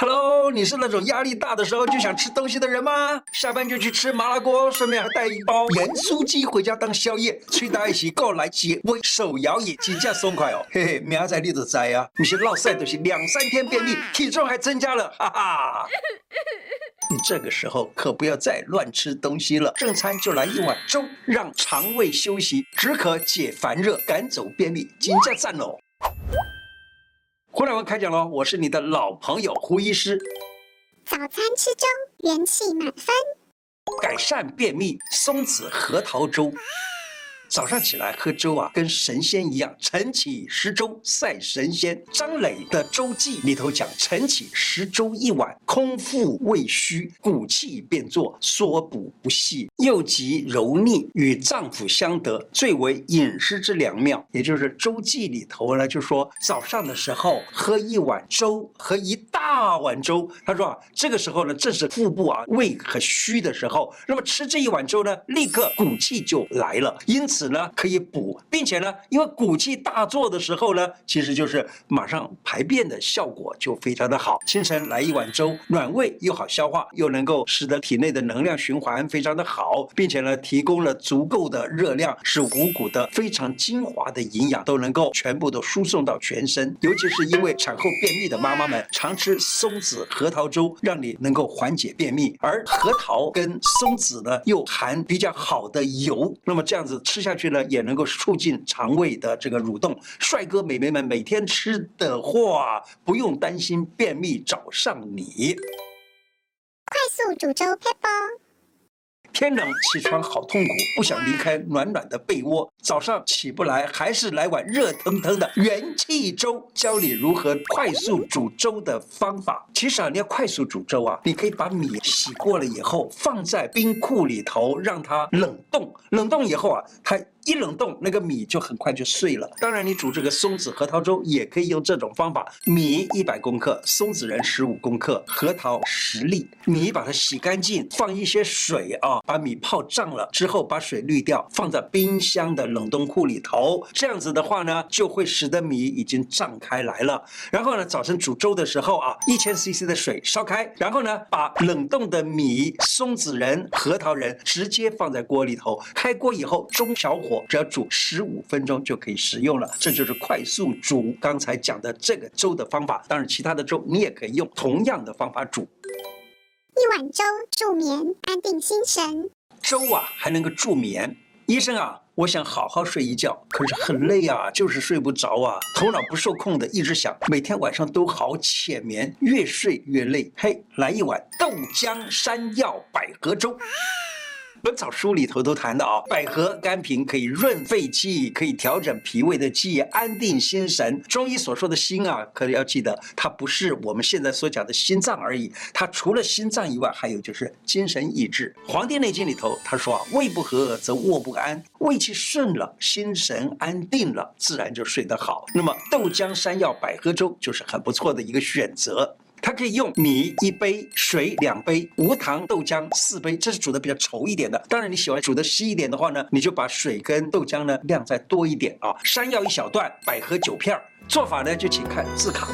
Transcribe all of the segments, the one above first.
Hello，你是那种压力大的时候就想吃东西的人吗？下班就去吃麻辣锅，顺便还带一包盐酥鸡回家当宵夜，催大一起过来解胃，手摇也金价松快哦。嘿嘿，明仔你就知啊，你是落晒都是两三天便秘，体重还增加了，哈哈。你这个时候可不要再乱吃东西了，正餐就来一碗粥，让肠胃休息，止渴解烦热，赶走便秘，金价赞喽。胡乃文开讲喽！我是你的老朋友胡医师。早餐吃粥，元气满分。改善便秘，松子核桃粥。早上起来喝粥啊，跟神仙一样，晨起食粥赛神仙。张磊的粥记里头讲，晨起食粥一碗，空腹胃虚，骨气便作，缩补不细，又极柔腻，与脏腑相得，最为饮食之良妙。也就是粥记里头呢，就说早上的时候喝一碗粥，喝一大碗粥。他说啊，这个时候呢，正是腹部啊胃很虚的时候，那么吃这一碗粥呢，立刻骨气就来了。因此。子呢可以补，并且呢，因为骨气大作的时候呢，其实就是马上排便的效果就非常的好。清晨来一碗粥，暖胃又好消化，又能够使得体内的能量循环非常的好，并且呢，提供了足够的热量，使五谷的非常精华的营养都能够全部都输送到全身。尤其是因为产后便秘的妈妈们，常吃松子核桃粥，让你能够缓解便秘。而核桃跟松子呢，又含比较好的油，那么这样子吃下。下去呢，也能够促进肠胃的这个蠕动。帅哥美眉们每天吃的话，不用担心便秘找上你。快速煮粥撇步。天冷起床好痛苦，不想离开暖暖的被窝。早上起不来，还是来碗热腾腾的元气粥。教你如何快速煮粥的方法。其实啊，你要快速煮粥啊，你可以把米洗过了以后，放在冰库里头，让它冷冻。冷冻以后啊，它。一冷冻，那个米就很快就碎了。当然，你煮这个松子核桃粥也可以用这种方法：米一百公克，松子仁十五公克，核桃十粒。米把它洗干净，放一些水啊，把米泡胀了之后，把水滤掉，放在冰箱的冷冻库里头。这样子的话呢，就会使得米已经胀开来了。然后呢，早晨煮粥的时候啊，一千 CC 的水烧开，然后呢，把冷冻的米、松子仁、核桃仁直接放在锅里头，开锅以后中小火。只要煮十五分钟就可以食用了，这就是快速煮刚才讲的这个粥的方法。当然，其他的粥你也可以用同样的方法煮。一碗粥助眠，安定心神。粥啊，还能够助眠。医生啊，我想好好睡一觉，可是很累啊，就是睡不着啊，头脑不受控的一直想，每天晚上都好浅眠，越睡越累。嘿，来一碗豆浆山药百合粥。本草书里头都谈到啊，百合甘平可以润肺气，可以调整脾胃的气，安定心神。中医所说的心啊，可是要记得，它不是我们现在所讲的心脏而已，它除了心脏以外，还有就是精神意志。《黄帝内经》里头他说啊，胃不和则卧不安，胃气顺了，心神安定了，自然就睡得好。那么豆浆山药百合粥就是很不错的一个选择。它可以用米一杯，水两杯，无糖豆浆四杯，这是煮的比较稠一点的。当然你喜欢煮的稀一点的话呢，你就把水跟豆浆呢量再多一点啊。山药一小段，百合九片，做法呢就请看字卡。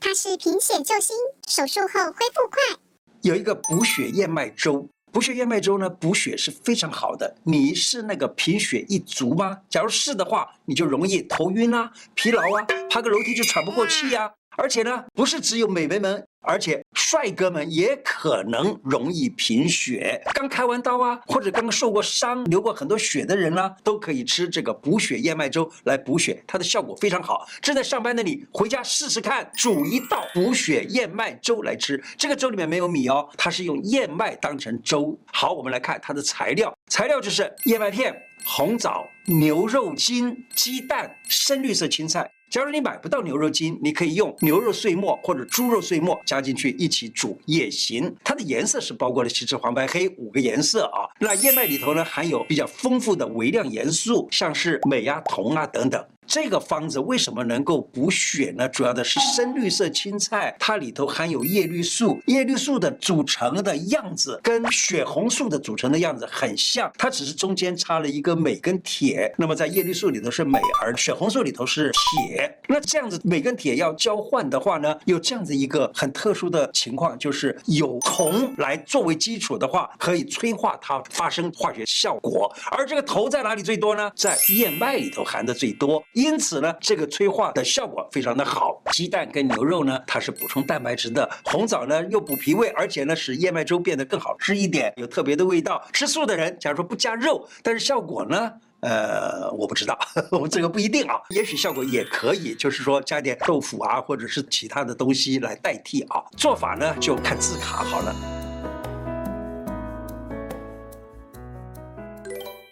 它是贫血救心，手术后恢复快。有一个补血燕麦粥。补血燕麦粥呢，补血是非常好的。你是那个贫血一族吗？假如是的话，你就容易头晕啊、疲劳啊，爬个楼梯就喘不过气呀、而且呢，不是只有美眉们，而且帅哥们也可能容易贫血。刚开完刀啊，或者刚受过伤、流过很多血的人呢、都可以吃这个补血燕麦粥来补血，它的效果非常好。正在上班的你，回家试试看，煮一道补血燕麦粥来吃。这个粥里面没有米哦，它是用燕麦当成粥。好，我们来看它的材料，材料就是燕麦片、红枣、牛肉筋、鸡蛋、深绿色青菜。假如你买不到牛肉精，你可以用牛肉碎末或者猪肉碎末加进去一起煮也行。它的颜色是包括了七赤黄白黑五个颜色啊。那燕麦里头呢，含有比较丰富的微量元素，像是镁啊、铜啊等等。这个方子为什么能够补血呢？主要的是深绿色青菜，它里头含有叶绿素，叶绿素的组成的样子跟血红素的组成的样子很像，它只是中间插了一个镁跟铁，那么在叶绿素里头是镁，而血红素里头是铁。那这样子镁跟铁要交换的话呢，有这样子一个很特殊的情况，就是有铜来作为基础的话，可以催化它发生化学效果。而这个铜在哪里最多呢？在燕麦里头含的最多，因此呢，这个催化的效果非常的好。鸡蛋跟牛肉呢，它是补充蛋白质的；红枣呢，又补脾胃，而且呢，使燕麦粥变得更好吃一点，有特别的味道。吃素的人，假如说不加肉，但是效果呢？呃，我不知道，我们这个不一定啊，也许效果也可以，就是说加点豆腐啊，或者是其他的东西来代替啊。做法呢，就看字卡好了。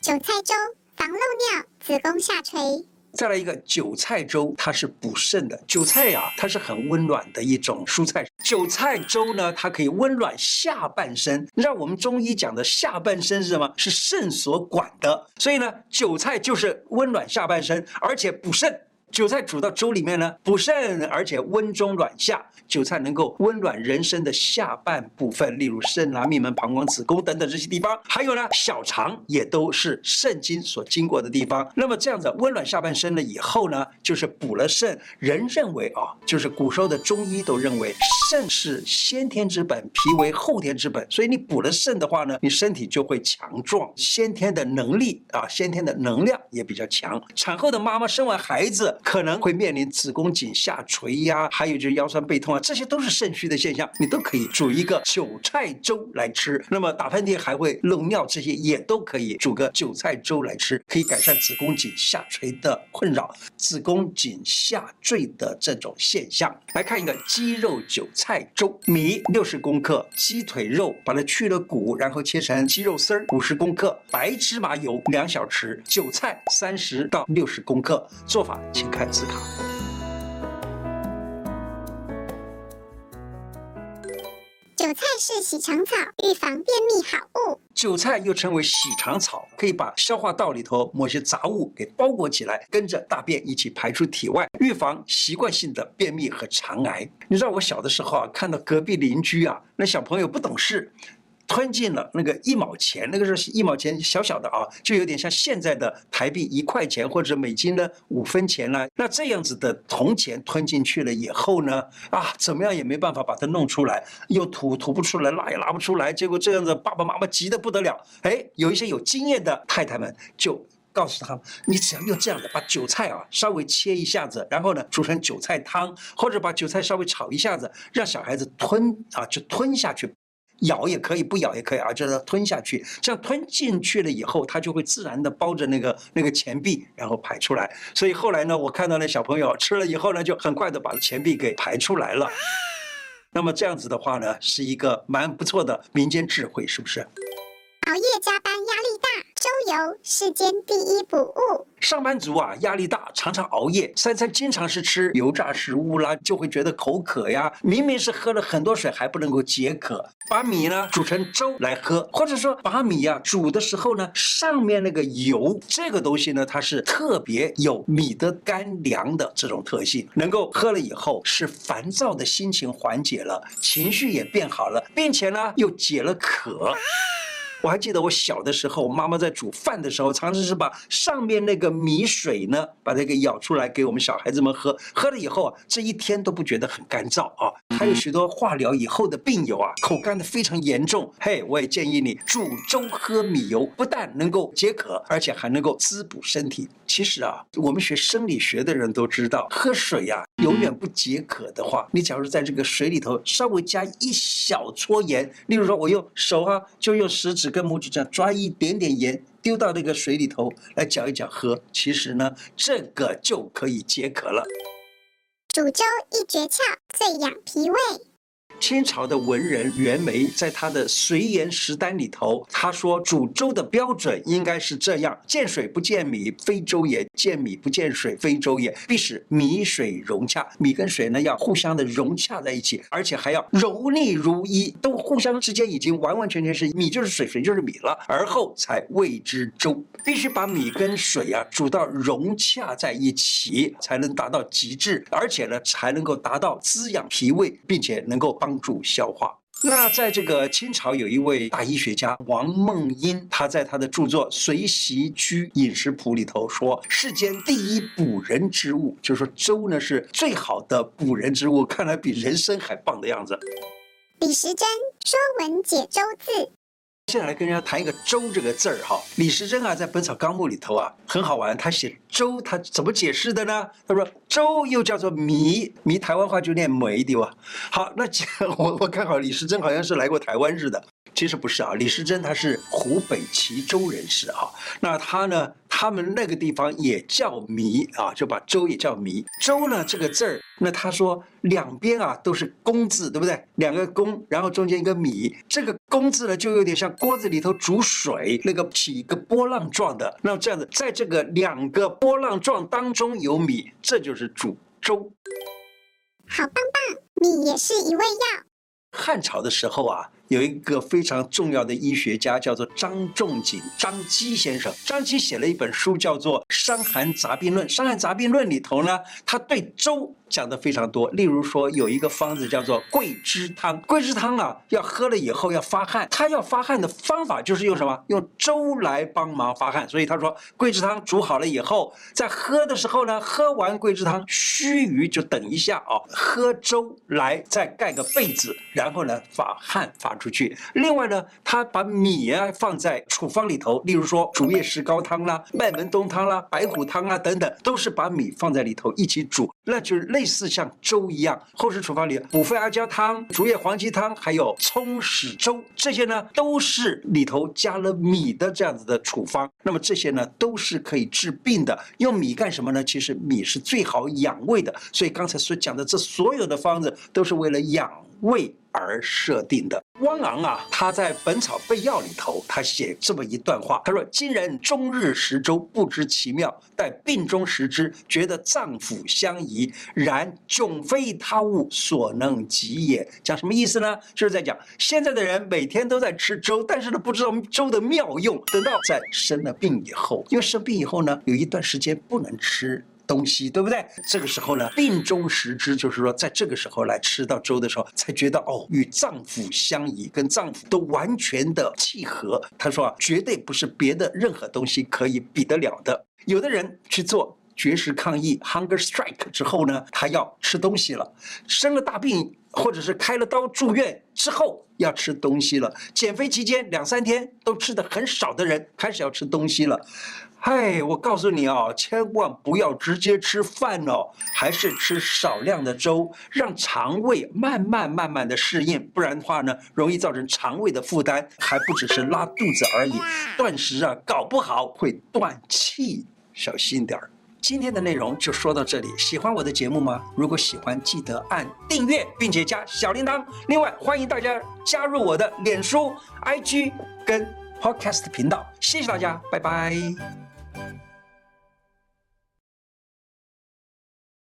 韭菜粥防漏尿，子宫下垂。再来一个韭菜粥，它是补肾的。韭菜呀、它是很温暖的一种蔬菜。韭菜粥呢，它可以温暖下半身。让我们中医讲的下半身是什么？是肾所管的。所以呢，韭菜就是温暖下半身，而且补肾。韭菜煮到粥里面呢，补肾，而且温中暖下。韭菜能够温暖人身的下半部分，例如肾啊、命门、膀胱、子宫等等这些地方。还有呢，小肠也都是肾经所经过的地方。那么这样子温暖下半身了以后呢，就是补了肾。人认为啊，就是古时候的中医都认为，肾是先天之本，脾为后天之本。所以你补了肾的话呢，你身体就会强壮，先天的能力啊，先天的能量也比较强。产后的妈妈生完孩子。可能会面临子宫颈下垂呀，还有就是腰酸背痛啊，这些都是肾虚的现象，你都可以煮一个韭菜粥来吃。那么打喷嚏还会漏尿，这些也都可以煮个韭菜粥来吃，可以改善子宫颈下垂的困扰，子宫颈下坠的这种现象。来看一个鸡肉韭菜粥，米六十公克，鸡腿肉把它去了骨，然后切成鸡肉丝儿五十公克，白芝麻油两小匙，韭菜三十到六十公克。做法请。看字卡。韭菜是洗肠草，预防便秘好物。韭菜又称为洗肠草，可以把消化道里头某些杂物给包裹起来，跟着大便一起排出体外，预防习惯性的便秘和肠癌。你知道我小的时候啊，看到隔壁邻居啊，那小朋友不懂事。吞进了那个一毛钱，那个是一毛钱小小的啊，就有点像现在的台币一块钱或者美金的五分钱了。那这样子的铜钱吞进去了以后呢，啊，怎么样也没办法把它弄出来，又吐吐不出来，拉也拉不出来。结果这样子，爸爸妈妈急得不得了。哎，有一些有经验的太太们就告诉他，你只要用这样的，把韭菜啊稍微切一下子，然后呢煮成韭菜汤，或者把韭菜稍微炒一下子，让小孩子吞啊就吞下去。咬也可以，不咬也可以啊，就是吞下去。这样吞进去了以后，它就会自然的包着那个那个钱币，然后排出来。所以后来呢，我看到那小朋友吃了以后呢，就很快的把钱币给排出来了。那么这样子的话呢，是一个蛮不错的民间智慧，是不是？熬夜加班压力大，粥油世间第一补物。上班族啊，压力大，常常熬夜，三餐经常是吃油炸食物啦，就会觉得口渴呀。明明是喝了很多水，还不能够解渴。把米呢煮成粥来喝，或者说把米呀、啊、煮的时候呢，上面那个油，这个东西呢，它是特别有米的干凉的这种特性，能够喝了以后，是烦躁的心情缓解了，情绪也变好了，并且呢又解了渴。我还记得我小的时候，妈妈在煮饭的时候，常常是把上面那个米水呢，把它给舀出来给我们小孩子们喝。喝了以后啊，这一天都不觉得很干燥啊。还有许多化疗以后的病友啊，口干的非常严重。嘿，我也建议你煮粥喝米油，不但能够解渴，而且还能够滋补身体。其实啊，我们学生理学的人都知道，喝水呀、啊，永远不解渴的话，你假如在这个水里头稍微加一小撮盐，例如说我用手啊，就用食指。跟拇指这样抓一点点盐，丢到那个水里头来搅一搅喝，其实呢，这个就可以解渴了。煮粥一诀窍，最养脾胃。清朝的文人袁枚在他的《随言食单》里头，他说煮粥的标准应该是这样：见水不见米，非粥也；见米不见水，非粥也。必使米水融洽，米跟水呢要互相的融洽在一起，而且还要柔腻如一，都互相之间已经完完全全是米就是水，水就是米了，而后才谓之粥。必须把米跟水啊煮到融洽在一起，才能达到极致，而且呢才能够达到滋养脾胃，并且能够帮。帮助消化。那在这个清朝有一位大医学家王孟英，他在他的著作《随习居饮食谱》里头说，世间第一补人之物，就是说粥呢是最好的补人之物，看来比人参还棒的样子。李时珍《说文解粥字》。接下来跟人家谈一个“周”这个字儿哈，李时珍啊，在《本草纲目》里头啊，很好玩。他写“周”，他怎么解释的呢？他说：“周又叫做糜，糜台湾话就念梅，对吧？”好，那 我我看好李时珍好像是来过台湾似的。其实不是啊，李时珍他是湖北蕲州人士啊。那他呢，他们那个地方也叫糜啊，就把粥也叫糜。粥呢这个字儿，那他说两边啊都是公字，对不对？两个公，然后中间一个米，这个公字呢就有点像锅子里头煮水那个起一个波浪状的。那这样子，在这个两个波浪状当中有米，这就是煮粥。好棒棒，米也是一味药。汉朝的时候啊。有一个非常重要的医学家，叫做张仲景，张基先生。张基写了一本书，叫做《伤寒杂病论》。《伤寒杂病论》里头呢，他对粥讲的非常多。例如说，有一个方子叫做桂枝汤。桂枝汤啊，要喝了以后要发汗。他要发汗的方法就是用什么？用粥来帮忙发汗。所以他说，桂枝汤煮好了以后，在喝的时候呢，喝完桂枝汤，须臾就等一下哦，喝粥来再盖个被子，然后呢发汗发。出去。另外呢，他把米啊放在处方里头，例如说竹叶石膏汤啦、麦门冬汤啦、白虎汤啊等等，都是把米放在里头一起煮，那就是类似像粥一样。后世处方里，补肺阿胶汤、竹叶黄芪汤，还有葱豉粥，这些呢都是里头加了米的这样子的处方。那么这些呢都是可以治病的。用米干什么呢？其实米是最好养胃的。所以刚才所讲的这所有的方子都是为了养为而设定的。汪昂啊，他在《本草备要》里头，他写这么一段话，他说：“今人终日食粥，不知其妙；待病中食之，觉得脏腑相宜。然迥非他物所能及也。”讲什么意思呢？就是在讲现在的人每天都在吃粥，但是呢，不知道粥的妙用。等到在生了病以后，因为生病以后呢，有一段时间不能吃。东西对不对？这个时候呢，病中食之，就是说，在这个时候来吃到粥的时候，才觉得哦，与脏腑相宜，跟脏腑都完全的契合。他说啊，绝对不是别的任何东西可以比得了的。有的人去做绝食抗议 （hunger strike） 之后呢，他要吃东西了，生了大病或者是开了刀住院之后要吃东西了，减肥期间两三天都吃的很少的人开始要吃东西了。嗨，我告诉你哦，千万不要直接吃饭哦，还是吃少量的粥，让肠胃慢慢慢慢的适应，不然的话呢，容易造成肠胃的负担，还不只是拉肚子而已，断食啊，搞不好会断气，小心点儿。今天的内容就说到这里，喜欢我的节目吗？如果喜欢，记得按订阅，并且加小铃铛。另外，欢迎大家加入我的脸书、IG 跟 Podcast 频道。谢谢大家，拜拜。